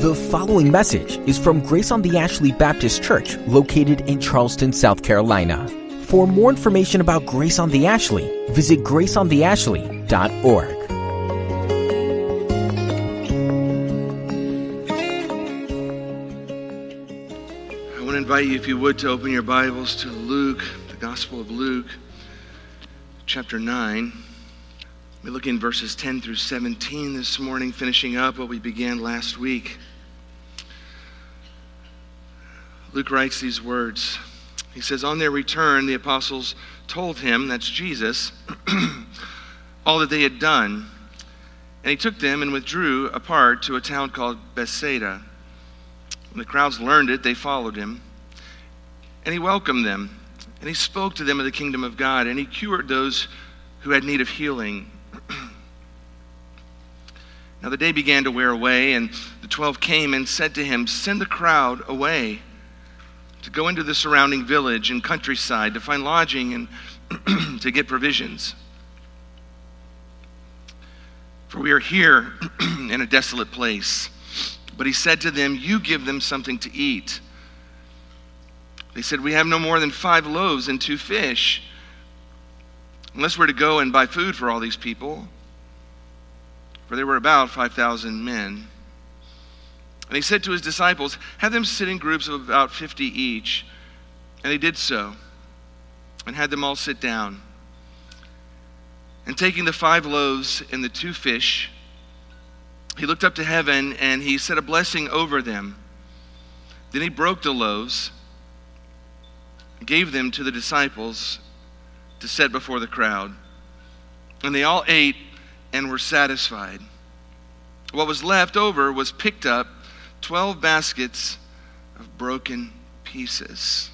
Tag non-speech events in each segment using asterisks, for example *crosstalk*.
The following message is from Grace on the Ashley Baptist Church, located in Charleston, South Carolina. For more information about Grace on the Ashley, visit graceontheashley.org. I want to invite you, if you would, to open your Bibles to Luke, the Gospel of Luke, chapter 9. We look in verses 10 through 17 this morning, finishing up what we began last week. Luke writes these words. He says, On their return, the apostles told him, that's Jesus, *clears throat* all that they had done. And he took them and withdrew apart to a town called Bethsaida. When the crowds learned it, they followed him. And he welcomed them. And he spoke to them of the kingdom of God. And he cured those who had need of healing. Now the day began to wear away, and the twelve came and said to him, Send the crowd away to go into the surrounding village and countryside to find lodging and *clears throat* to get provisions. For we are here *clears throat* in a desolate place. But he said to them, You give them something to eat. They said, We have no more than five loaves and two fish. Unless we're to go and buy food for all these people. For there were about 5,000 men. And he said to his disciples, Have them sit in groups of about 50 each. And they did so, and had them all sit down. And taking the five loaves and the two fish, he looked up to heaven and he said a blessing over them. Then he broke the loaves, gave them to the disciples to set before the crowd. And they all ate and were satisfied. What was left over was picked up 12 baskets of broken pieces.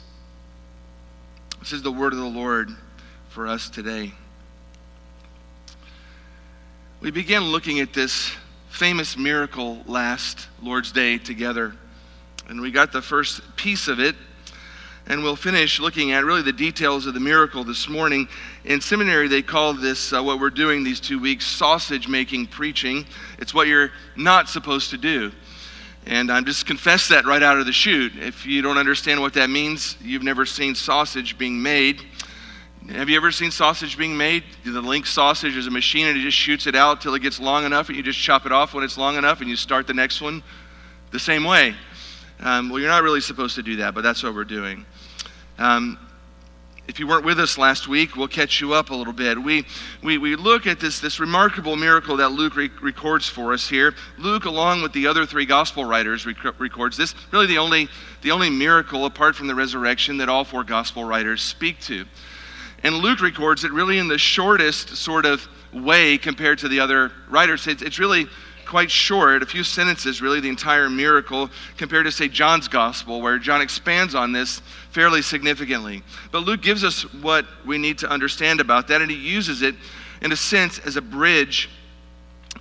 This is the word of the Lord for us today. We began looking at this famous miracle last Lord's Day together, and we got the first piece of it. And we'll finish looking at really the details of the miracle this morning. In seminary, they call this, uh, what we're doing these two weeks, sausage making preaching. It's what you're not supposed to do. And I'm just confess that right out of the chute. If you don't understand what that means, you've never seen sausage being made. Have you ever seen sausage being made? The link sausage is a machine and it just shoots it out till it gets long enough and you just chop it off when it's long enough and you start the next one the same way. Um, well, you're not really supposed to do that, but that's what we're doing. Um, if you weren't with us last week, we'll catch you up a little bit. We, we, we look at this, this remarkable miracle that Luke re- records for us here. Luke, along with the other three gospel writers, rec- records this, really the only, the only miracle apart from the resurrection that all four gospel writers speak to. And Luke records it really in the shortest sort of way compared to the other writers. It's, it's really quite short, a few sentences, really, the entire miracle, compared to, say, John's gospel, where John expands on this fairly significantly. But Luke gives us what we need to understand about that, and he uses it, in a sense, as a bridge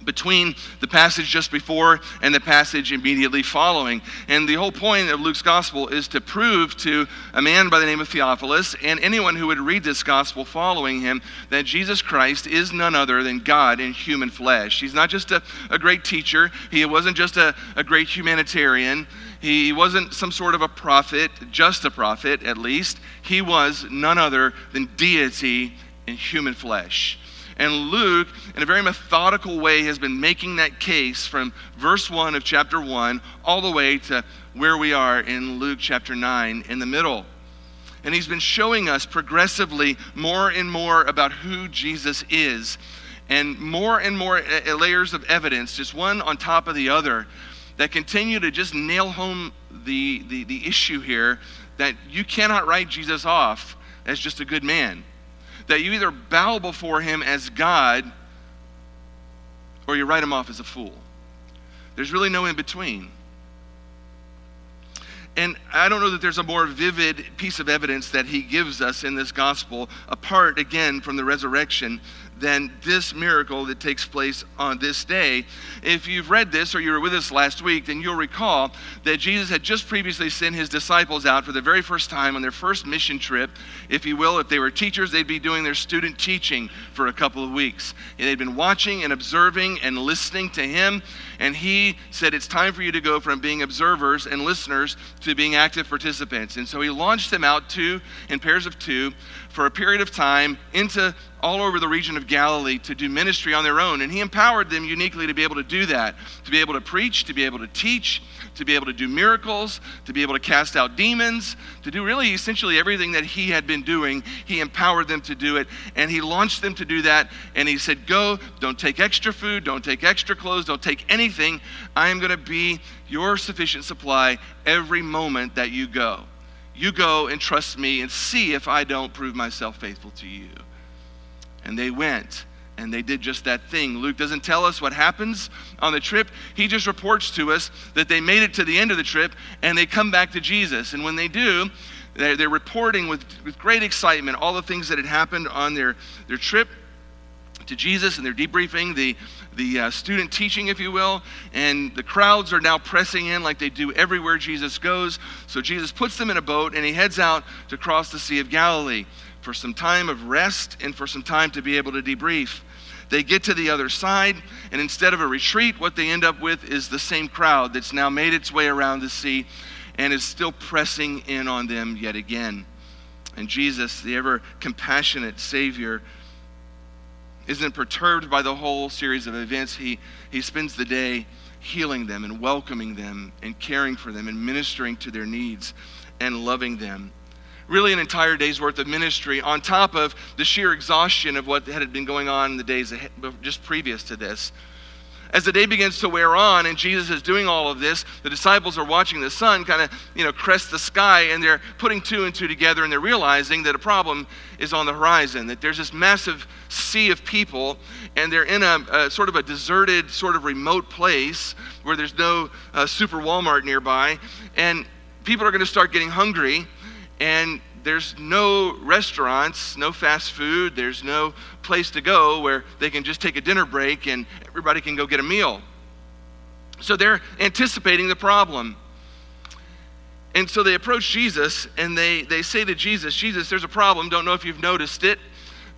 between the passage just before and the passage immediately following. And the whole point of Luke's gospel is to prove to a man by the name of Theophilus and anyone who would read this gospel following him that Jesus Christ is none other than God in human flesh. He's not just a, a great teacher, he wasn't just a, a great humanitarian. He wasn't some sort of a prophet, just a prophet at least. He was none other than deity in human flesh. And Luke, in a very methodical way, has been making that case from verse 1 of chapter 1 all the way to where we are in Luke chapter 9 in the middle. And he's been showing us progressively more and more about who Jesus is, and more and more layers of evidence, just one on top of the other, that continue to just nail home the, the, the issue here that you cannot write Jesus off as just a good man that you either bow before him as God or you write him off as a fool. There's really no in between. And I don't know that there's a more vivid piece of evidence that he gives us in this gospel, apart again from the resurrection, than this miracle that takes place on this day. If you've read this or you were with us last week, then you'll recall that Jesus had just previously sent his disciples out for the very first time on their first mission trip. If you will, if they were teachers, they'd be doing their student teaching for a couple of weeks. And they'd been watching and observing and listening to him. And he said, It's time for you to go from being observers and listeners to being active participants. And so he launched them out two in pairs of two for a period of time into all over the region of Galilee to do ministry on their own. And he empowered them uniquely to be able to do that, to be able to preach, to be able to teach, to be able to do miracles, to be able to cast out demons, to do really essentially everything that he had been doing. He empowered them to do it, and he launched them to do that. And he said, Go, don't take extra food, don't take extra clothes, don't take anything. I am going to be your sufficient supply every moment that you go. You go and trust me and see if I don't prove myself faithful to you. And they went and they did just that thing. Luke doesn't tell us what happens on the trip. He just reports to us that they made it to the end of the trip and they come back to Jesus. And when they do, they're, reporting with, with great excitement all the things that had happened on their, their trip to Jesus and they're debriefing the, the uh, student teaching, if you will, and the crowds are now pressing in like they do everywhere Jesus goes. So Jesus puts them in a boat and he heads out to cross the Sea of Galilee for some time of rest and for some time to be able to debrief. They get to the other side, and instead of a retreat, what they end up with is the same crowd that's now made its way around the sea and is still pressing in on them yet again. And Jesus, the ever compassionate Savior, isn't perturbed by the whole series of events. He, he spends the day healing them and welcoming them and caring for them and ministering to their needs and loving them. Really, an entire day's worth of ministry on top of the sheer exhaustion of what had been going on in the days just previous to this. As the day begins to wear on and Jesus is doing all of this, the disciples are watching the sun kind of, you know, crest the sky and they're putting two and two together and they're realizing that a problem is on the horizon, that there's this massive sea of people and they're in a, a sort of a deserted, sort of remote place where there's no uh, super Walmart nearby and people are going to start getting hungry and there's no restaurants, no fast food, there's no place to go where they can just take a dinner break and everybody can go get a meal. So they're anticipating the problem. And so they approach Jesus and they, they say to Jesus, Jesus, there's a problem. Don't know if you've noticed it,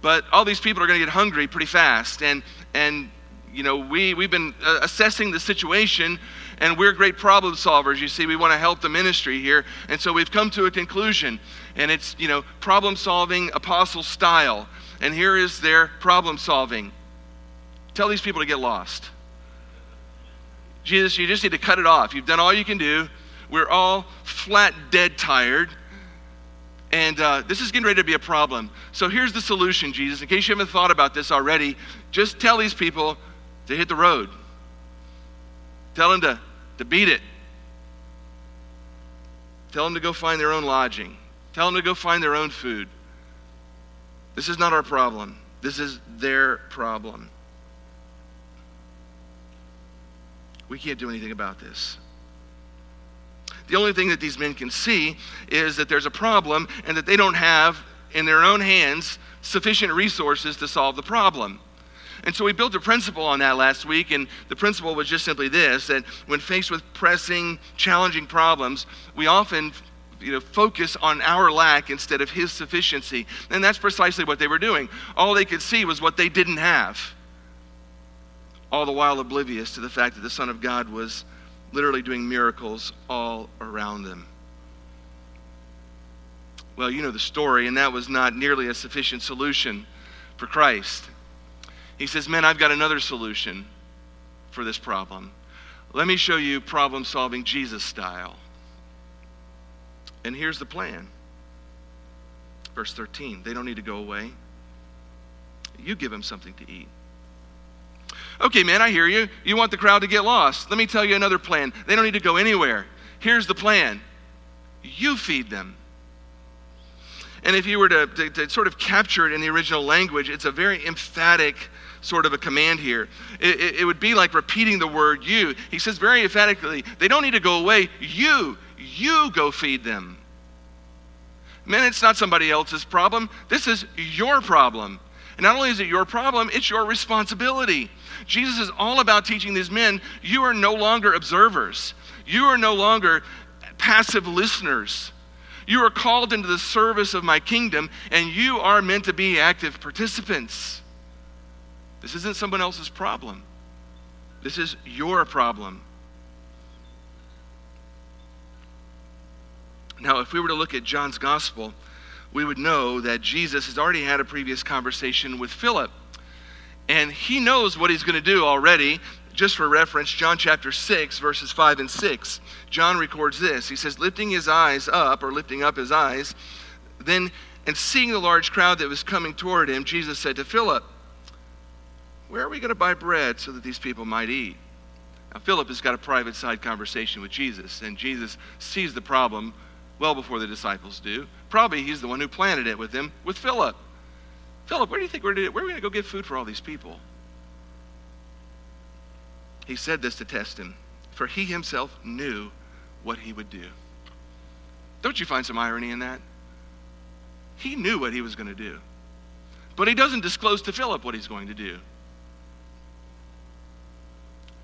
but all these people are going to get hungry pretty fast. And, and you know, we, we've been uh, assessing the situation and we're great problem solvers. You see, we want to help the ministry here. And so we've come to a conclusion, and it's, you know, problem solving apostle style. And here is their problem solving tell these people to get lost. Jesus, you just need to cut it off. You've done all you can do. We're all flat dead tired. And uh, this is getting ready to be a problem. So here's the solution, Jesus. In case you haven't thought about this already, just tell these people to hit the road. Tell them to to beat it. Tell them to go find their own lodging. Tell them to go find their own food. This is not our problem. This is their problem. We can't do anything about this. The only thing that these men can see is that there's a problem and that they don't have in their own hands sufficient resources to solve the problem. And so we built a principle on that last week, and the principle was just simply this that when faced with pressing, challenging problems, we often you know, focus on our lack instead of his sufficiency. And that's precisely what they were doing. All they could see was what they didn't have, all the while oblivious to the fact that the Son of God was literally doing miracles all around them. Well, you know the story, and that was not nearly a sufficient solution for Christ. He says, Man, I've got another solution for this problem. Let me show you problem solving Jesus style. And here's the plan. Verse 13 they don't need to go away. You give them something to eat. Okay, man, I hear you. You want the crowd to get lost. Let me tell you another plan. They don't need to go anywhere. Here's the plan you feed them. And if you were to, to, to, sort of capture it in the original language, it's a very emphatic sort of a command here. It, it, it would be like repeating the word you. He says very emphatically, they don't need to go away. You, you go feed them. Man, it's not somebody else's problem. This is your problem. And not only is it your problem, it's your responsibility. Jesus is all about teaching these men you are no longer observers, you are no longer passive listeners. You are called into the service of my kingdom, and you are meant to be active participants. This isn't someone else's problem. This is your problem. Now, if we were to look at John's gospel, we would know that Jesus has already had a previous conversation with Philip. And he knows what he's going to do already. Just for reference, John chapter 6, verses 5 and 6. John records this. He says, Lifting his eyes up, or lifting up his eyes, then, and seeing the large crowd that was coming toward him, Jesus said to Philip, Where are we going to buy bread so that these people might eat? Now, Philip has got a private side conversation with Jesus, and Jesus sees the problem well before the disciples do. Probably he's the one who planted it with them, with Philip. Philip, where do you think we're, where are we going to go get food for all these people? He said this to test him, for he himself knew what he would do. Don't you find some irony in that? He knew what he was going to do. But he doesn't disclose to Philip what he's going to do.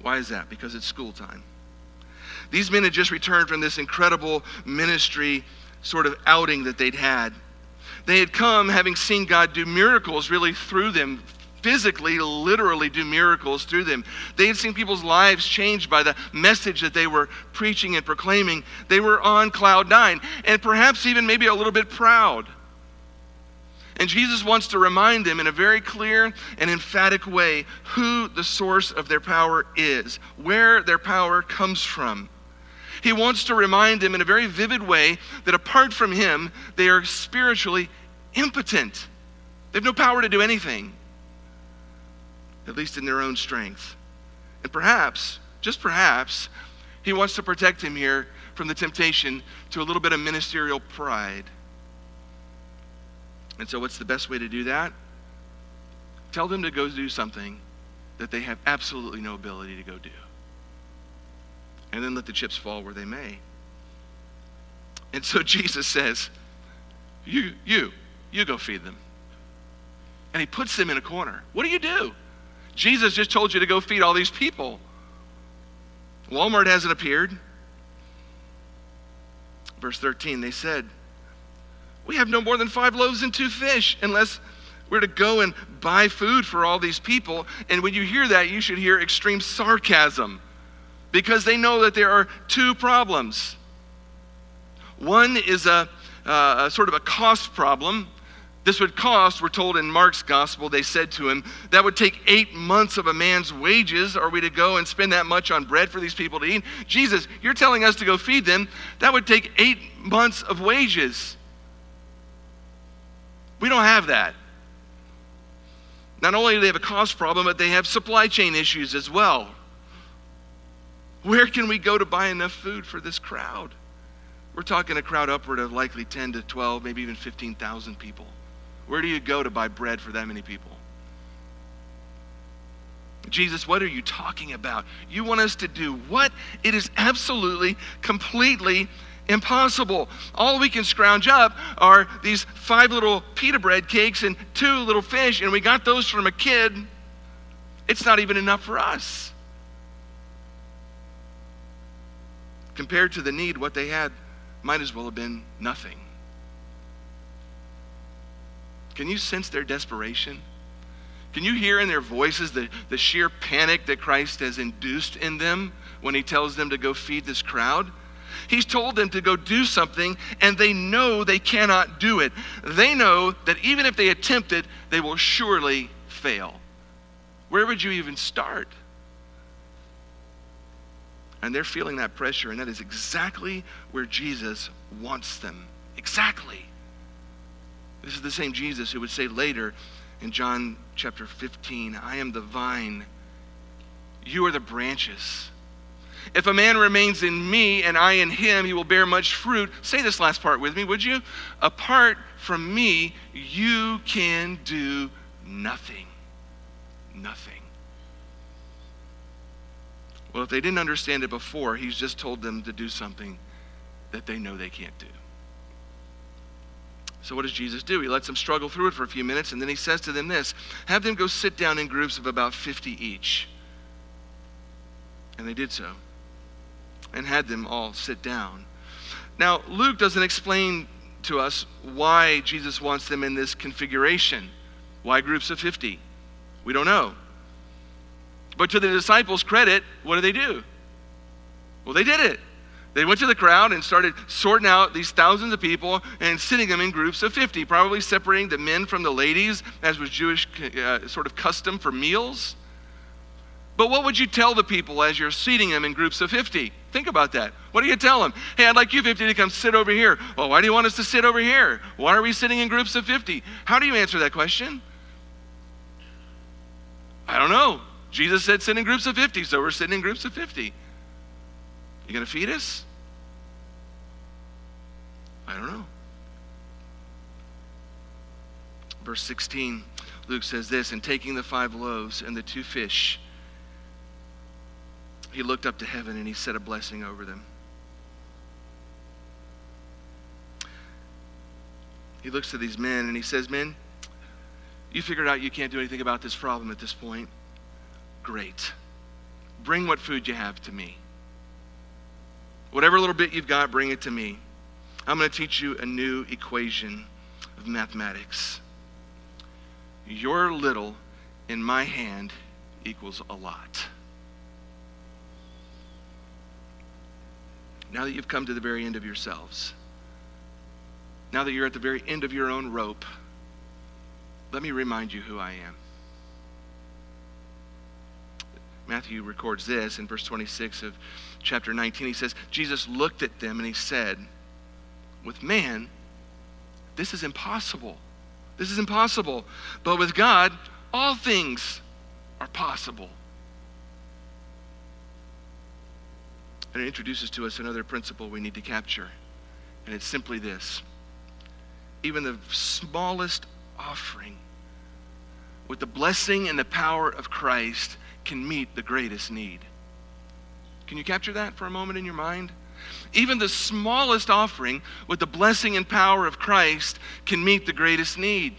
Why is that? Because it's school time. These men had just returned from this incredible ministry sort of outing that they'd had. They had come having seen God do miracles really through them, physically, literally do miracles through them. They had seen people's lives changed by the message that they were preaching and proclaiming. They were on cloud nine, and perhaps even maybe a little bit proud. And Jesus wants to remind them in a very clear and emphatic way who the source of their power is, where their power comes from. He wants to remind them in a very vivid way that apart from Him, they are spiritually impotent. They have no power to do anything, at least in their own strength. And perhaps, just perhaps, He wants to protect him here from the temptation to a little bit of ministerial pride. And so, what's the best way to do that? Tell them to go do something that they have absolutely no ability to go do. And then let the chips fall where they may. And so *laughs* Jesus says, You, you, you go feed them. And he puts them in a corner. What do you do? Jesus just told you to go feed all these people. Walmart hasn't appeared. Verse 13, they said, we have no more than five loaves and two fish unless we're to go and buy food for all these people. And when you hear that, you should hear extreme sarcasm because they know that there are two problems. One is a, uh, a sort of a cost problem. This would cost, we're told in Mark's gospel, they said to him, that would take eight months of a man's wages. Are we to go and spend that much on bread for these people to eat? Jesus, you're telling us to go feed them. That would take eight months of wages. We don't have that. Not only do they have a cost problem, but they have supply chain issues as well. Where can we go to buy enough food for this crowd? We're talking a crowd upward of likely 10 to 12, maybe even 15,000 people. Where do you go to buy bread for that many people? Jesus, what are you talking about? You want us to do what? It is absolutely, completely Impossible. All we can scrounge up are these five little pita bread cakes and two little fish, and we got those from a kid. It's not even enough for us. Compared to the need, what they had might as well have been nothing. Can you sense their desperation? Can you hear in their voices the, the sheer panic that Christ has induced in them when he tells them to go feed this crowd? He's told them to go do something, and they know they cannot do it. They know that even if they attempt it, they will surely fail. Where would you even start? And they're feeling that pressure, and that is exactly where Jesus wants them. Exactly. This is the same Jesus who would say later in John chapter 15, I am the vine, you are the branches. If a man remains in me and I in him, he will bear much fruit. Say this last part with me, would you? Apart from me, you can do nothing. Nothing. Well, if they didn't understand it before, he's just told them to do something that they know they can't do. So, what does Jesus do? He lets them struggle through it for a few minutes, and then he says to them this Have them go sit down in groups of about 50 each. And they did so, and had them all sit down. Now, Luke doesn't explain to us why Jesus wants them in this configuration. Why groups of 50? We don't know. But to the disciples' credit, what do they do? Well, they did it. They went to the crowd and started sorting out these thousands of people and sitting them in groups of 50, probably separating the men from the ladies, as was Jewish uh, sort of custom for meals. But what would you tell the people as you're seating them in groups of 50? Think about that. What do you tell them? Hey, I'd like you 50 to come sit over here. Well, why do you want us to sit over here? Why are we sitting in groups of 50? How do you answer that question? I don't know. Jesus said sit in groups of 50, so we're sitting in groups of 50. You going to feed us? I don't know. Verse 16, Luke says this And taking the five loaves and the two fish, he looked up to heaven and he said a blessing over them. He looks to these men and he says, Men, you figured out you can't do anything about this problem at this point. Great. Bring what food you have to me. Whatever little bit you've got, bring it to me. I'm going to teach you a new equation of mathematics. Your little in my hand equals a lot. Now that you've come to the very end of yourselves, now that you're at the very end of your own rope, let me remind you who I am. Matthew records this in verse 26 of chapter 19. He says, Jesus looked at them and he said, With man, this is impossible. This is impossible. But with God, all things are possible. And it introduces to us another principle we need to capture. And it's simply this even the smallest offering with the blessing and the power of Christ can meet the greatest need. Can you capture that for a moment in your mind? Even the smallest offering with the blessing and power of Christ can meet the greatest need.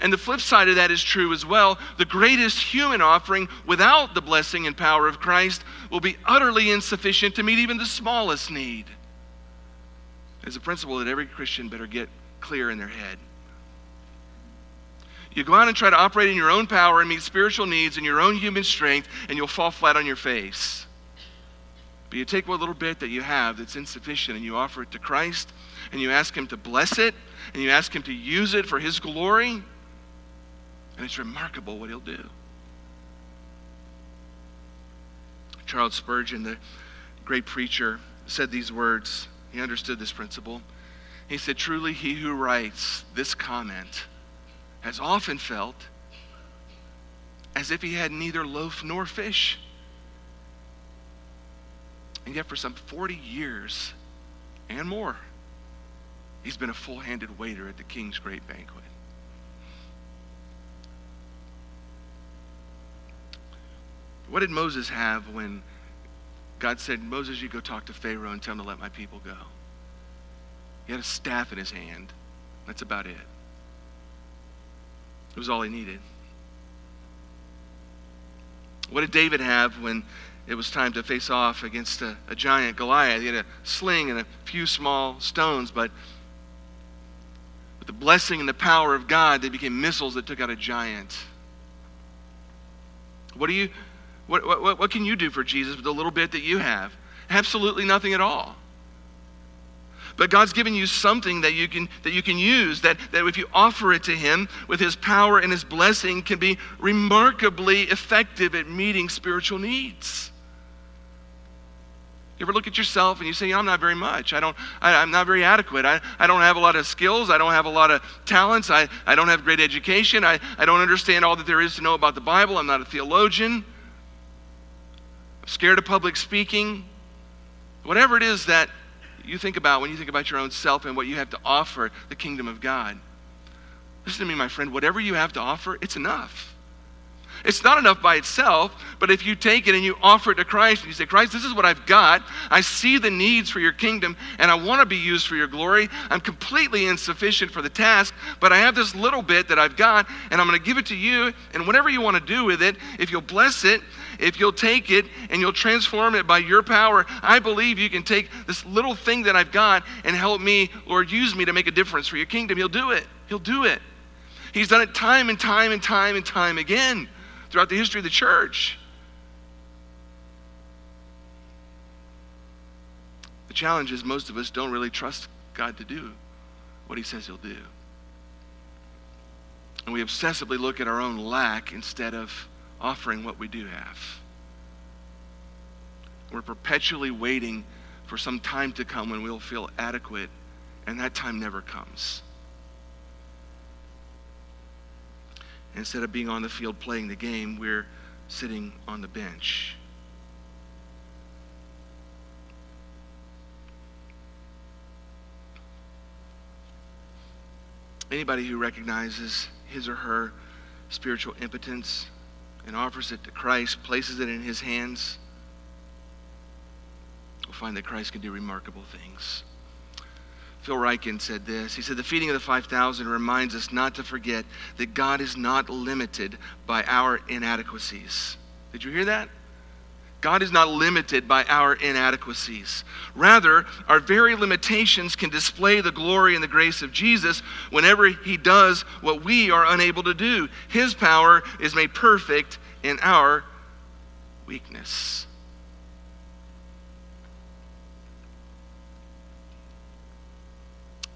And the flip side of that is true as well. The greatest human offering without the blessing and power of Christ will be utterly insufficient to meet even the smallest need. It's a principle that every Christian better get clear in their head. You go out and try to operate in your own power and meet spiritual needs in your own human strength, and you'll fall flat on your face. But you take what little bit that you have that's insufficient and you offer it to Christ, and you ask Him to bless it, and you ask Him to use it for His glory, and it's remarkable what He'll do. Charles Spurgeon, the great preacher, said these words. He understood this principle. He said, Truly, he who writes this comment has often felt as if he had neither loaf nor fish. And yet, for some 40 years and more, he's been a full handed waiter at the king's great banquet. What did Moses have when God said, Moses, you go talk to Pharaoh and tell him to let my people go? He had a staff in his hand. That's about it. It was all he needed. What did David have when it was time to face off against a, a, giant Goliath? He had a sling and a few small stones, but with the blessing and the power of God, they became missiles that took out a giant. What do you what, what, what can you do for Jesus with the little bit that you have? Absolutely nothing at all. But God's given you something that you can, that you can use, that, that if you offer it to Him with His power and His blessing, can be remarkably effective at meeting spiritual needs. You ever look at yourself and you say, I'm not very much. I don't, I, am not very adequate. I, I don't have a lot of skills. I don't have a lot of talents. I, I don't have great education. I, I don't understand all that there is to know about the Bible. I'm not a theologian. I'm scared of public speaking. Whatever it is that you think about when you think about your own self and what you have to offer the kingdom of God. Listen to me, my friend. Whatever you have to offer, it's enough. It's not enough by itself, but if you take it and you offer it to Christ and you say, Christ, this is what I've got. I see the needs for your kingdom and I want to be used for your glory. I'm completely insufficient for the task, but I have this little bit that I've got and I'm going to give it to you. And whatever you want to do with it, if you'll bless it, if you'll take it and you'll transform it by your power, I believe you can take this little thing that I've got and help me, Lord, use me to make a difference for your kingdom. He'll do it. He'll do it. He's done it time and time and time and time again throughout the history of the church. The challenge is most of us don't really trust God to do what He says He'll do. And we obsessively look at our own lack instead of offering what we do have. We're perpetually waiting for some time to come when we'll feel adequate, and that time never comes. Instead of being on the field playing the game, we're sitting on the bench. Anybody who recognizes his or her spiritual impotence and offers it to Christ, places it in his hands, will find that Christ can do remarkable things. Phil Ryken said this. He said, The feeding of the 5,000 reminds us not to forget that God is not limited by our inadequacies. Did you hear that? God is not limited by our inadequacies. Rather, our very limitations can display the glory and the grace of Jesus whenever He does what we are unable to do. His power is made perfect in our weakness.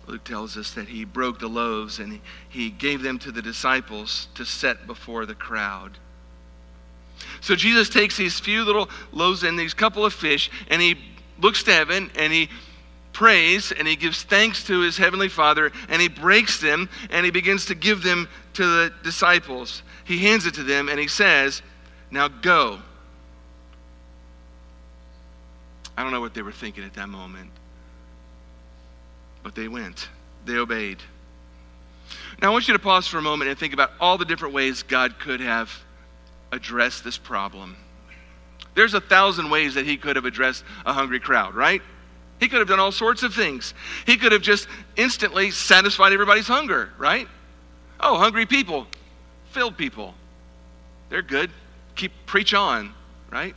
Luke tells us that he broke the loaves and he gave them to the disciples to set before the crowd. So Jesus takes these few little loaves and these couple of fish and he looks to heaven and he prays and he gives thanks to his heavenly Father and he breaks them and he begins to give them to the disciples. He hands it to them and he says, Now go. I don't know what they were thinking at that moment. But they went, they obeyed. Now, I want you to pause for a moment and think about all the different ways God could have addressed this problem. There's a thousand ways that He could have addressed a hungry crowd, right? He could have done all sorts of things. He could have just instantly satisfied everybody's hunger, right? Oh, hungry people, filled people. They're good. Keep preach on, right?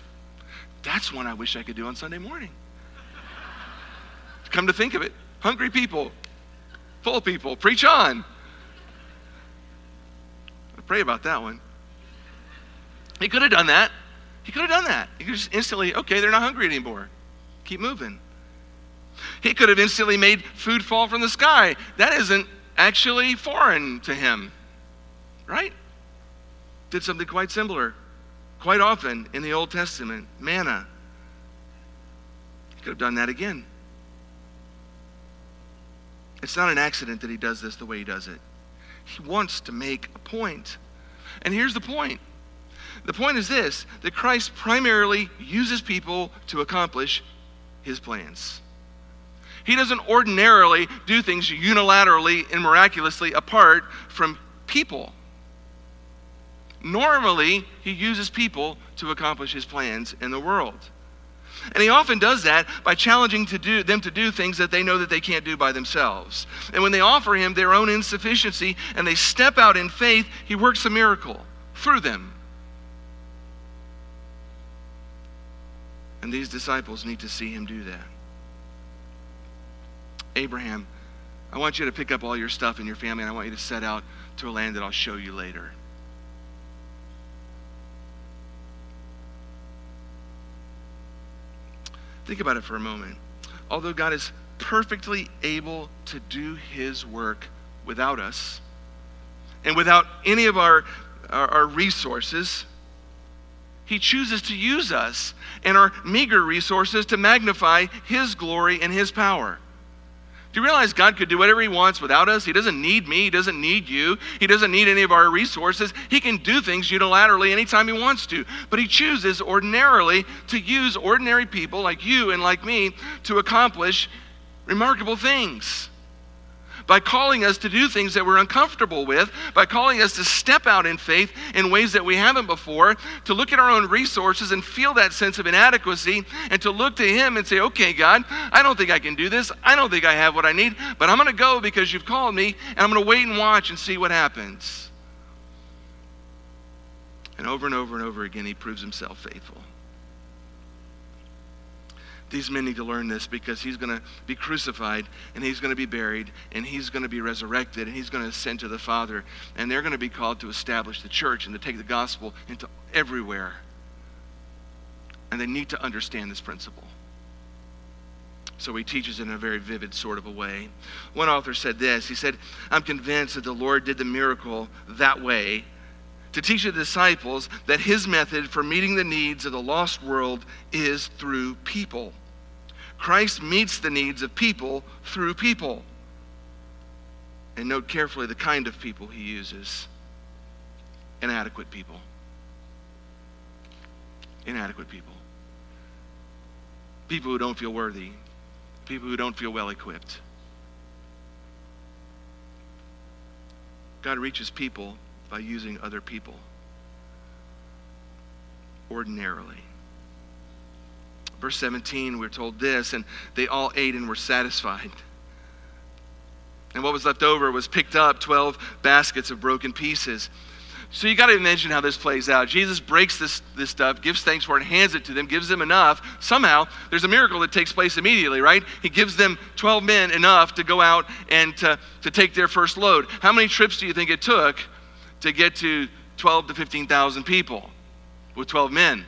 That's one I wish I could do on Sunday morning. *laughs* Come to think of it, hungry people, full people, preach on. Pray about that one. He could have done that. He could have done that. He could just instantly, okay, they're not hungry anymore. Keep moving. He could have instantly made food fall from the sky. That isn't actually foreign to him, right? Did something quite similar, quite often in the Old Testament manna. He could have done that again. It's not an accident that he does this the way he does it. He wants to make a point. And here's the point the point is this that Christ primarily uses people to accomplish his plans. He doesn't ordinarily do things unilaterally and miraculously apart from people. Normally, he uses people to accomplish his plans in the world. And he often does that by challenging to do, them to do things that they know that they can't do by themselves. And when they offer him their own insufficiency and they step out in faith, he works a miracle through them. And these disciples need to see him do that. Abraham, I want you to pick up all your stuff and your family, and I want you to set out to a land that I'll show you later. Think about it for a moment. Although God is perfectly able to do his work without us and without any of our, our, our resources, he chooses to use us and our meager resources to magnify His glory and His power. Do you realize God could do whatever He wants without us? He doesn't need me. He doesn't need you. He doesn't need any of our resources. He can do things unilaterally anytime He wants to. But He chooses ordinarily to use ordinary people like you and like me to accomplish remarkable things. By calling us to do things that we're uncomfortable with, by calling us to step out in faith in ways that we haven't before, to look at our own resources and feel that sense of inadequacy, and to look to Him and say, okay, God, I don't think I can do this. I don't think I have what I need, but I'm going to go because you've called me, and I'm going to wait and watch and see what happens. And over and over and over again, He proves Himself faithful. These men need to learn this because he's going to be crucified and he's going to be buried and he's going to be resurrected and he's going to ascend to the Father. And they're going to be called to establish the church and to take the gospel into everywhere. And they need to understand this principle. So he teaches in a very vivid sort of a way. One author said this He said, I'm convinced that the Lord did the miracle that way to teach the disciples that his method for meeting the needs of the lost world is through people. Christ meets the needs of people through people. And note carefully the kind of people he uses inadequate people. Inadequate people. People who don't feel worthy. People who don't feel well equipped. God reaches people by using other people ordinarily. Verse 17, we're told this, and they all ate and were satisfied. And what was left over was picked up 12 baskets of broken pieces. So you got to imagine how this plays out. Jesus breaks this, this stuff, gives thanks for it, hands it to them, gives them enough. Somehow, there's a miracle that takes place immediately, right? He gives them 12 men enough to go out and to, to take their first load. How many trips do you think it took to get to 12 to 15,000 people with 12 men.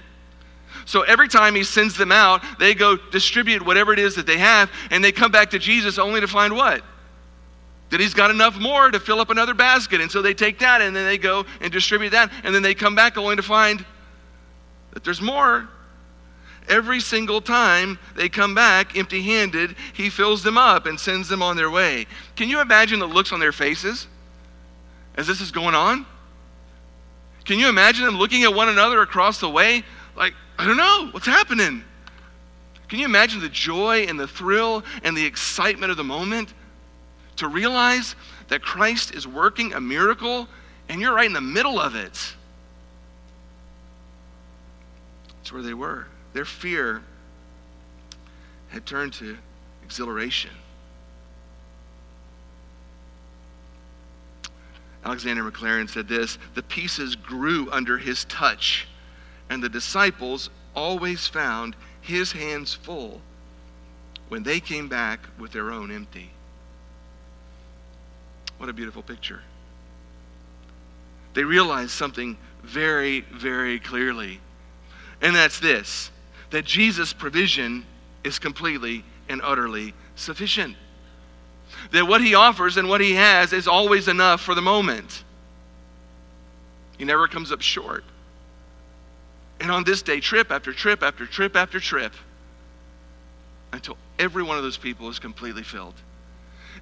So every time he sends them out, they go distribute whatever it is that they have, and they come back to Jesus only to find what? That he's got enough more to fill up another basket. And so they take that and then they go and distribute that, and then they come back only to find that there's more. Every single time they come back empty handed, he fills them up and sends them on their way. Can you imagine the looks on their faces? As this is going on? Can you imagine them looking at one another across the way? Like, I don't know, what's happening? Can you imagine the joy and the thrill and the excitement of the moment to realize that Christ is working a miracle and you're right in the middle of it? That's where they were. Their fear had turned to exhilaration. Alexander Maclaren said this The pieces grew under his touch, and the disciples always found his hands full when they came back with their own empty. What a beautiful picture. They realized something very, very clearly, and that's this that Jesus' provision is completely and utterly sufficient that what he offers and what he has is always enough for the moment. He never comes up short. And on this day, trip after trip after trip after trip, until every one of those people is completely filled.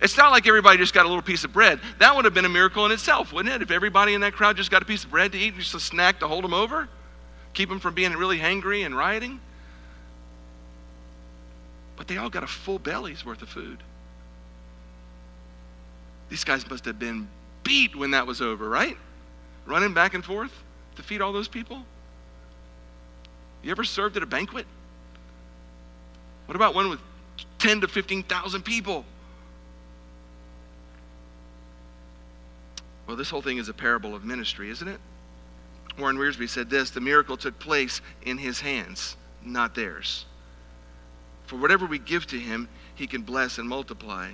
It's not like everybody just got a little piece of bread. That would have been a miracle in itself, wouldn't it? If everybody in that crowd just got a piece of bread to eat and just a snack to hold them over, keep them from being really hangry and rioting. But they all got a full belly's worth of food. These guys must have been beat when that was over, right? Running back and forth to feed all those people. You ever served at a banquet? What about one with 10 to 15,000 people? Well, this whole thing is a parable of ministry, isn't it? Warren Wiersbe said this the miracle took place in his hands, not theirs. For whatever we give to him, he can bless and multiply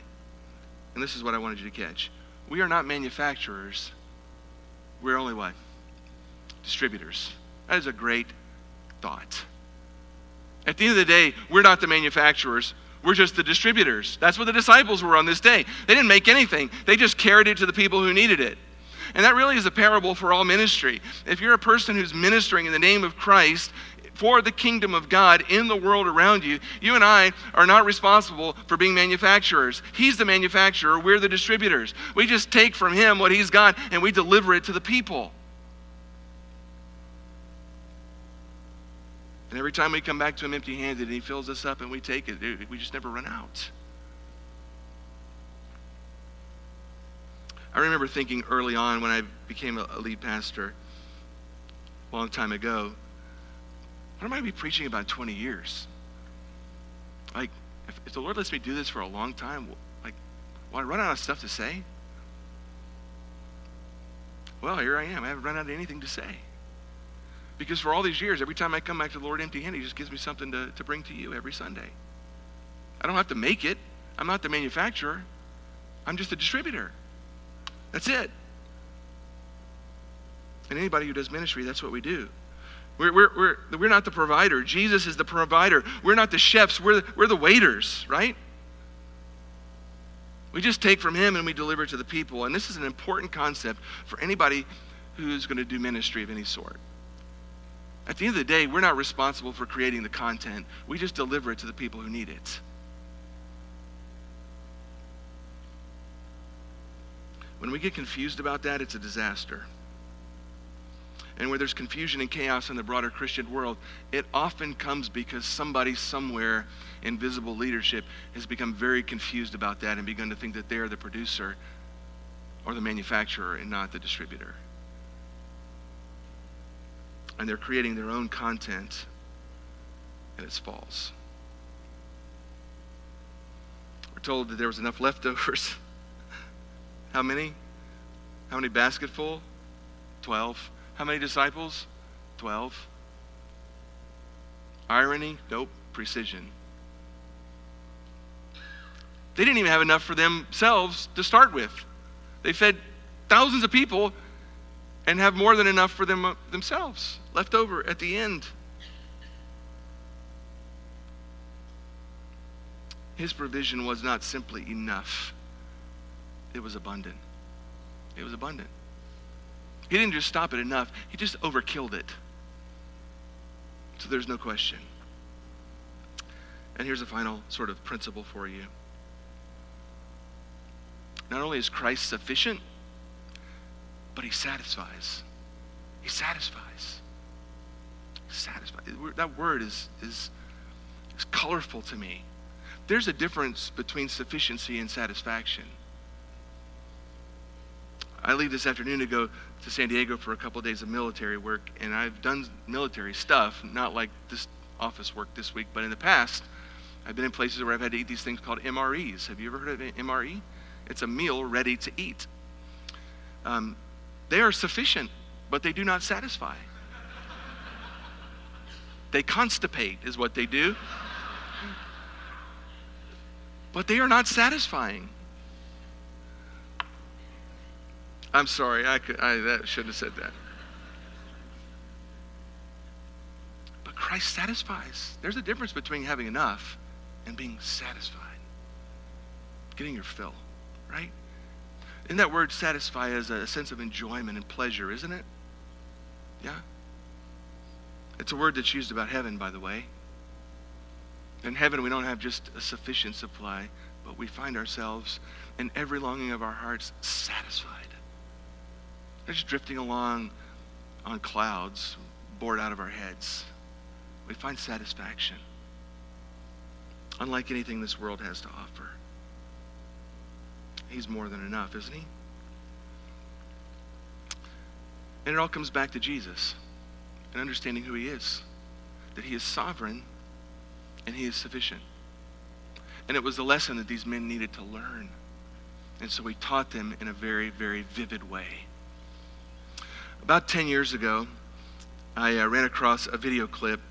and this is what I wanted you to catch. We are not manufacturers. We're only what? Distributors. That is a great thought. At the end of the day, we're not the manufacturers. We're just the distributors. That's what the disciples were on this day. They didn't make anything, they just carried it to the people who needed it. And that really is a parable for all ministry. If you're a person who's ministering in the name of Christ, for the kingdom of God in the world around you. You and I are not responsible for being manufacturers. He's the manufacturer, we're the distributors. We just take from Him what He's got and we deliver it to the people. And every time we come back to Him empty handed and He fills us up and we take it, we just never run out. I remember thinking early on when I became a lead pastor a long time ago, what am I going to be preaching about 20 years? Like, if, if the Lord lets me do this for a long time, like, will I run out of stuff to say? Well, here I am. I haven't run out of anything to say. Because for all these years, every time I come back to the Lord empty handed, He just gives me something to, to bring to you every Sunday. I don't have to make it, I'm not the manufacturer, I'm just a distributor. That's it. And anybody who does ministry, that's what we do. We're, we're, we're, we're not the provider. Jesus is the provider. We're not the chefs. We're the, we're the waiters, right? We just take from him and we deliver to the people. And this is an important concept for anybody who's going to do ministry of any sort. At the end of the day, we're not responsible for creating the content. We just deliver it to the people who need it. When we get confused about that, it's a disaster. And where there's confusion and chaos in the broader Christian world, it often comes because somebody somewhere in visible leadership has become very confused about that and begun to think that they're the producer or the manufacturer and not the distributor. And they're creating their own content, and it's false. We're told that there was enough *laughs* leftovers How many? How many basketful? Twelve. How many disciples? Twelve. Irony? Nope. Precision. They didn't even have enough for themselves to start with. They fed thousands of people and have more than enough for them uh, themselves left over at the end. His provision was not simply enough it was abundant. It was abundant. He didn't just stop it enough, he just overkilled it. So there's no question. And here's a final sort of principle for you. Not only is Christ sufficient, but he satisfies. He satisfies. Satisfies. That word is, is, is colorful to me. There's a difference between sufficiency and satisfaction. I leave this afternoon to go to San Diego for a couple of days of military work, and I've done military stuff, not like this office work this week, but in the past, I've been in places where I've had to eat these things called MREs. Have you ever heard of an MRE? It's a meal ready to eat. Um, they are sufficient, but they do not satisfy. they constipate, is what they do. But they are not satisfying. I'm sorry, I, could, I that shouldn't have said that. But Christ satisfies. There's a difference between having enough and being satisfied. Getting your fill, right? And that word satisfy is a sense of enjoyment and pleasure, isn't it? Yeah? It's a word that's used about heaven, by the way. In heaven, we don't have just a sufficient supply, but we find ourselves in every longing of our hearts satisfied. They're just drifting along on clouds, bored out of our heads. We find satisfaction, unlike anything this world has to offer. He's more than enough, isn't he? And it all comes back to Jesus and understanding who he is, that he is sovereign and he is sufficient. And it was the lesson that these men needed to learn. And so he taught them in a very, very vivid way. About 10 years ago, I uh, ran across a video clip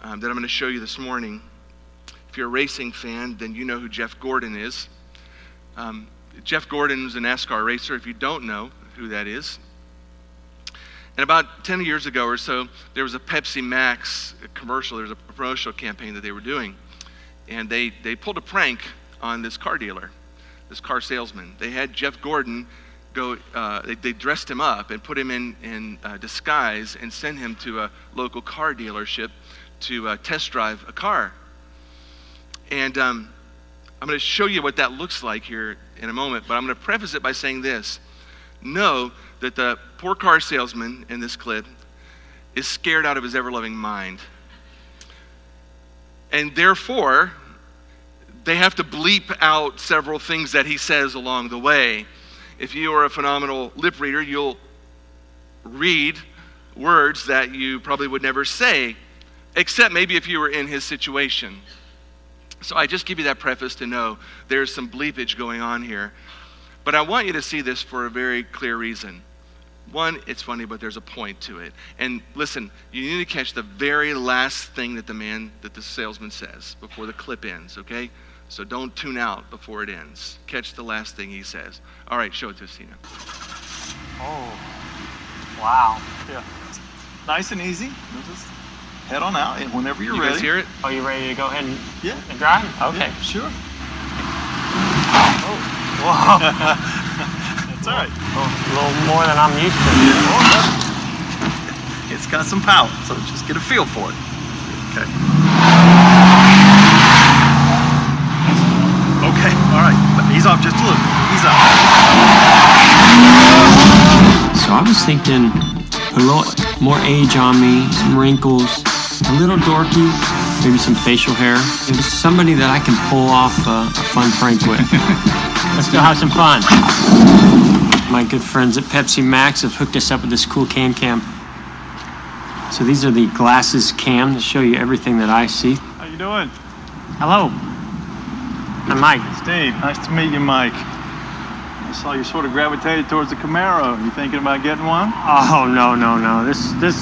um, that I'm going to show you this morning. If you're a racing fan, then you know who Jeff Gordon is. Um, Jeff Gordon is a NASCAR racer, if you don't know who that is. And about 10 years ago or so, there was a Pepsi Max commercial, there was a promotional campaign that they were doing. And they, they pulled a prank on this car dealer, this car salesman. They had Jeff Gordon go, uh, they, they, dressed him up and put him in, in uh, disguise and sent him to a local car dealership to uh, test drive a car. And um, I'm going to show you what that looks like here in a moment, but I'm going to preface it by saying this. Know that the poor car salesman in this clip is scared out of his ever loving mind. And therefore, they have to bleep out several things that he says along the way if you are a phenomenal lip reader, you'll read words that you probably would never say, except maybe if you were in his situation. So I just give you that preface to know there's some bleepage going on here. But I want you to see this for a very clear reason. One, it's funny, but there's a point to it. And listen, you need to catch the very last thing that the man, that the salesman says before the clip ends, okay? So don't tune out before it ends. Catch the last thing he says. All right, show it to us, Tina. Oh, wow. Yeah. Nice and easy. You'll just head on out and whenever you're You ready. guys hear it? Are you ready to go ahead and, Yeah. and drive? Okay. Yeah, sure. Oh. Whoa. *laughs* That's all right. Oh, a little more than I'm used to. *laughs* It's got some power, so just get a feel for it. Okay. Okay, all right. Ease off just a little. Ease off. So I was thinking a little more age on me, some wrinkles, a little dorky, maybe some facial hair. It was somebody that I can pull off a, a fun prank with. *laughs* Let's go have some fun. My good friends at Pepsi Max have hooked us up with this cool can cam. So these are the glasses cam to show you everything that I see. How you doing? Hello. I'm Mike. Steve, nice to meet you, Mike. I saw you sort of gravitated towards the Camaro. You thinking about getting one? Oh no no no! This this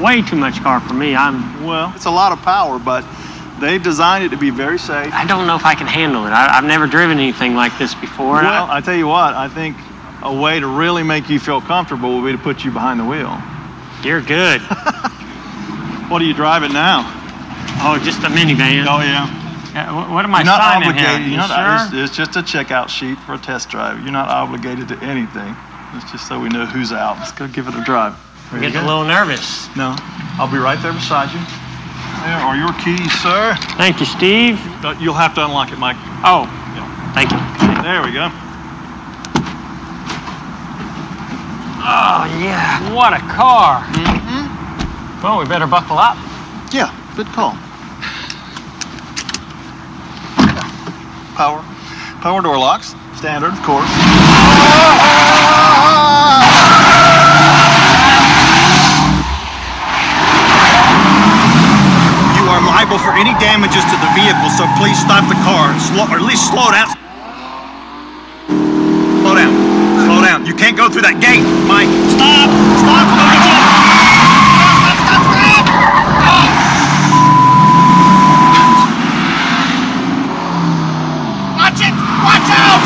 way too much car for me. I'm Well, it's a lot of power, but they've designed it to be very safe. I don't know if I can handle it. I, I've never driven anything like this before. and I- Well, I tell you what, I think a way to really make you feel comfortable would be to put you behind the wheel. you're good. *laughs* What are you driving now? Oh, just a minivan. Oh yeah. Uh, what, am I You're not signing obligated. here? You're You not, sure? it's, it's just a checkout sheet for a test drive. You're not obligated to anything. It's just so we know who's out. Let's go give it a drive. I'm getting a little nervous. No, I'll be right there beside you. There are your keys, sir. Thank you, Steve. Uh, You'll have to unlock it, Mike. Oh, thank you. There we go. Oh yeah, what a car. Mm-hmm. Well, we better buckle up. Yeah, good call. Power, power door locks, standard, of course. You are liable for any damages to the vehicle, so please stop the car, slow, or at least slow down. Slow down. Slow down. You can't go through that gate, Mike. Stop! Stop! Don't get you- Stop, stop, stop, stop! Watch it! Watch out!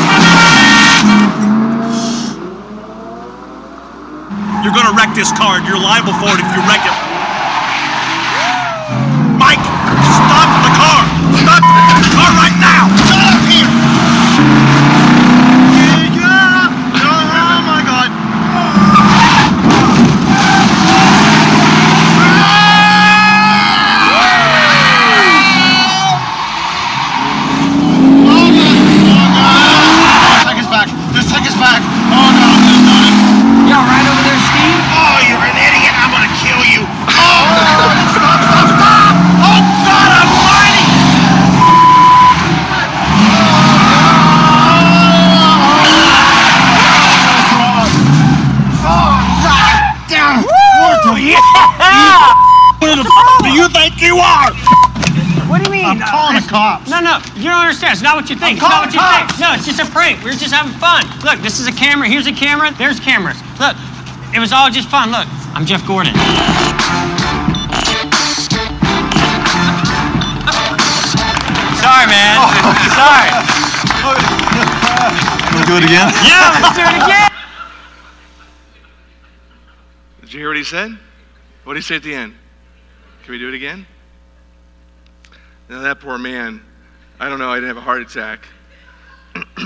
You're gonna wreck this car, and you're liable for it if you wreck it. You are? What do you mean? I'm calling the cops. No, no, you don't understand. It's not what you think. I'm it's not what you calling think. No, it's just a prank. We're just having fun. Look, this is a camera. Here's a camera. There's cameras. Look, it was all just fun. Look, I'm Jeff Gordon. Sorry, man. Oh. *laughs* Sorry. Wanna do it again? Yeah, let's do it again. Did you hear what he said? What did he say at the end? Can we do it again? Now, that poor man, I don't know, I didn't have a heart attack. *clears throat*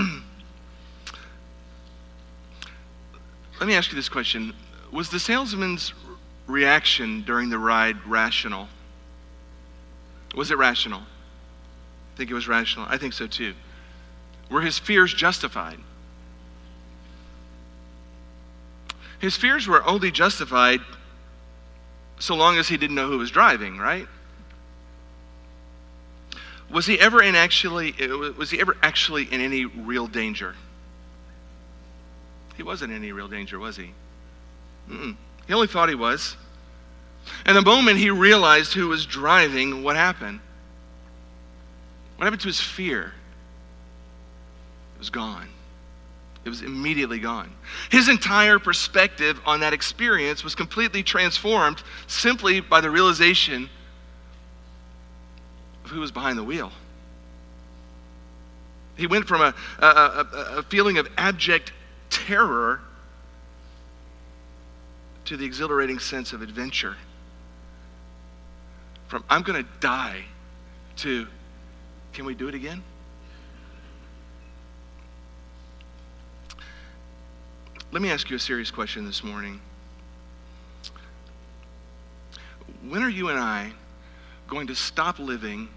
Let me ask you this question Was the salesman's reaction during the ride rational? Was it rational? I think it was rational. I think so too. Were his fears justified? His fears were only justified so long as he didn't know who was driving, right? Was he ever in actually uh, was he ever actually in any real danger? he wasn't in any real danger, was he? Mm-mm. He only thought he was. And the moment he realized who was driving, what happened? What happened to his fear? It was gone. It was immediately gone. His entire perspective on that experience was completely transformed simply by the realization who was behind the wheel. He went from a, a, a, a feeling of abject terror to the exhilarating sense of adventure. From I'm going to die to can we do it again? Let me ask you a serious question this morning. When are you and I going to stop living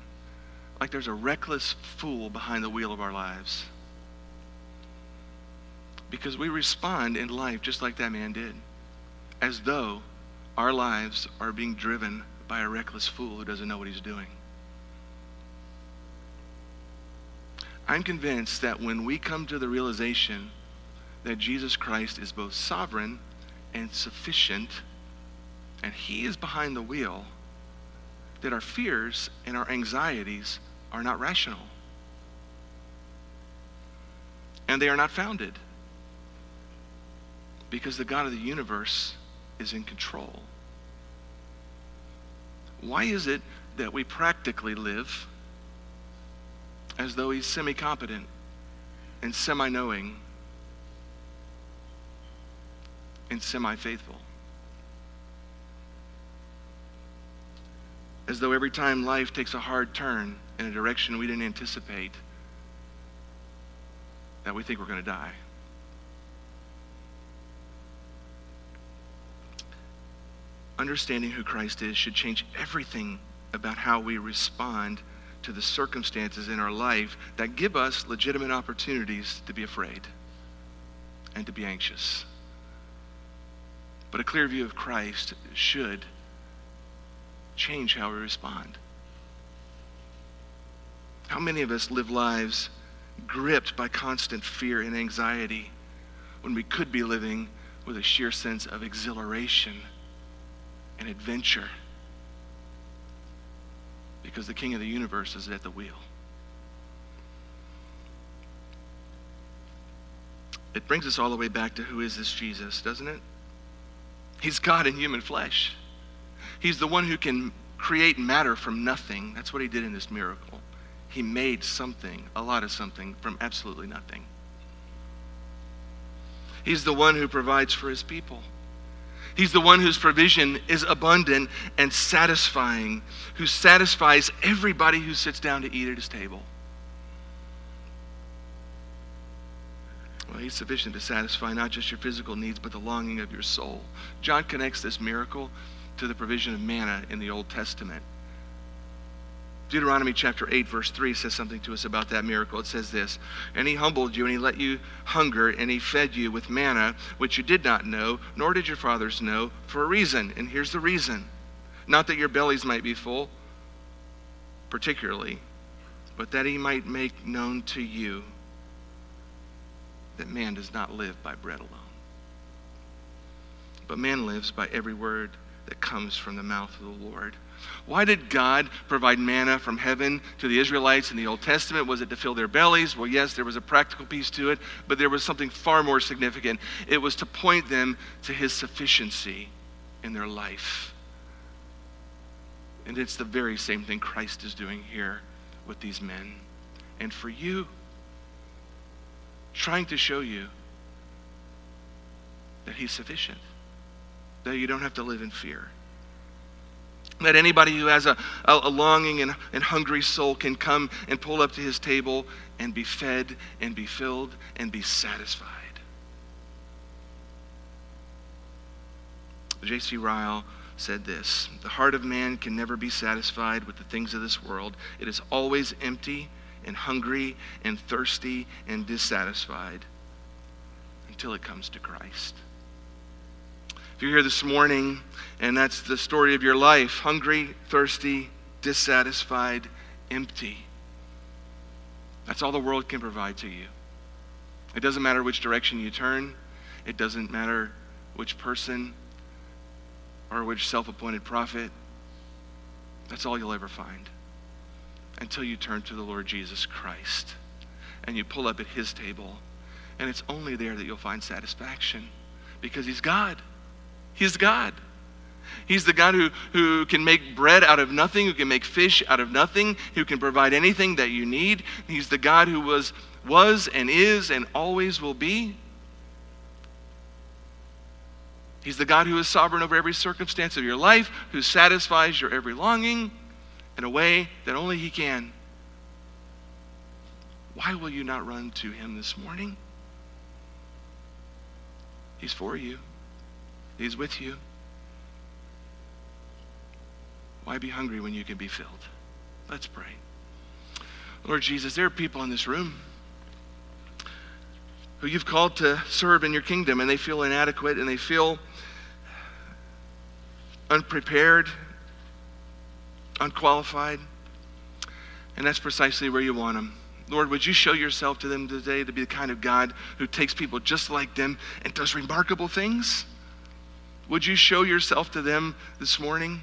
like there's a reckless fool behind the wheel of our lives? Because we respond in life just like that man did, as though our lives are being driven by a reckless fool who doesn't know what he's doing. I'm convinced that when we come to the realization that Jesus Christ is both sovereign and sufficient, and He is behind the wheel, that our fears and our anxieties are not rational. And they are not founded. Because the God of the universe is in control. Why is it that we practically live as though He's semi competent and semi knowing? and semi faithful. As though every time life takes a hard turn in a direction we didn't anticipate, that we think we're going to die. Understanding who Christ is should change everything about how we respond to the circumstances in our life that give us legitimate opportunities to be afraid and to be anxious. But a clear view of Christ should change how we respond. How many of us live lives gripped by constant fear and anxiety when we could be living with a sheer sense of exhilaration and adventure? Because the King of the universe is at the wheel. It brings us all the way back to who is this Jesus, doesn't it? He's God in human flesh. He's the one who can create matter from nothing. That's what he did in this miracle. He made something, a lot of something, from absolutely nothing. He's the one who provides for his people. He's the one whose provision is abundant and satisfying, who satisfies everybody who sits down to eat at his table. Well, he's sufficient to satisfy not just your physical needs, but the longing of your soul. John connects this miracle to the provision of manna in the Old Testament. Deuteronomy chapter 8, verse 3 says something to us about that miracle. It says this And he humbled you, and he let you hunger, and he fed you with manna, which you did not know, nor did your fathers know, for a reason. And here's the reason not that your bellies might be full, particularly, but that he might make known to you that man does not live by bread alone, but man lives by every word that comes from the mouth of the Lord. Why did God provide manna from heaven to the Israelites in the Old Testament? Was it to fill their bellies? Well, yes, there was a practical piece to it, but there was something far more significant. It was to point them to his sufficiency in their life. And it's the very same thing Christ is doing here with these men. And for you, trying to show you that He's sufficient, that you don't have to live in fear. That anybody who has a, a, longing and, and hungry soul can come and pull up to his table and be fed and be filled and be satisfied. J.C. Ryle said this The heart of man can never be satisfied with the things of this world, it is always empty and hungry and thirsty and dissatisfied until it comes to Christ. If you're here this morning and that's the story of your life hungry, thirsty, dissatisfied, empty that's all the world can provide to you. It doesn't matter which direction you turn. It doesn't matter which person or which self appointed prophet. That's all you'll ever find until you turn to the Lord Jesus Christ and you pull up at his table. And it's only there that you'll find satisfaction because he's God. He's God. He's the God who, who can make bread out of nothing, who can make fish out of nothing, who can provide anything that you need. He's the God who was, was and is and always will be. He's the God who is sovereign over every circumstance of your life, who satisfies your every longing in a way that only He can. Why will you not run to Him this morning? He's for you, He's with you. Why be hungry when you can be filled? Let's pray. Lord Jesus, there are people in this room who you've called to serve in your kingdom, and they feel inadequate and they feel unprepared, unqualified. And that's precisely where you want them. Lord, would you show yourself to them today to be the kind of God who takes people just like them and does remarkable things? Would you show yourself to them this morning?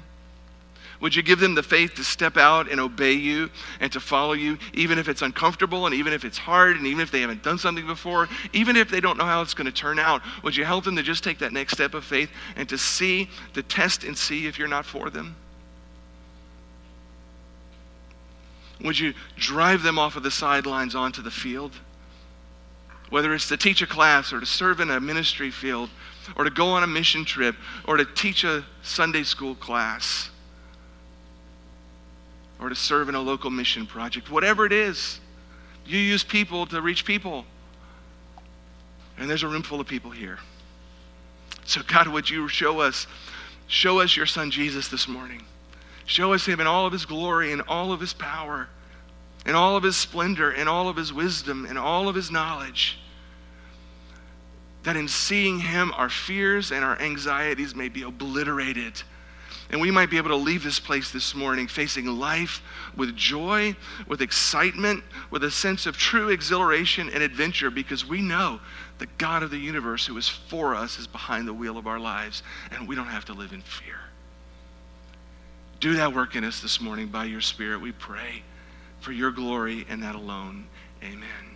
Would you give them the faith to step out and obey you and to follow you, even if it's uncomfortable and even if it's hard and even if they haven't done something before, even if they don't know how it's going to turn out? Would you help them to just take that next step of faith and to see, to test and see if you're not for them? Would you drive them off of the sidelines onto the field? Whether it's to teach a class or to serve in a ministry field or to go on a mission trip or to teach a Sunday school class or to serve in a local mission project, whatever it is. You use people to reach people. And there's a room full of people here. So, God, would you show us, show us your son Jesus this morning? Show us him in all of his glory and all of his power, in all of his splendor, in all of his wisdom, in all of his knowledge. That in seeing him, our fears and our anxieties may be obliterated and we might be able to leave this place this morning facing life with joy, with excitement, with a sense of true exhilaration and adventure because we know the God of the universe who is for us is behind the wheel of our lives and we don't have to live in fear. Do that work in us this morning by your Spirit, we pray, for your glory and that alone. Amen.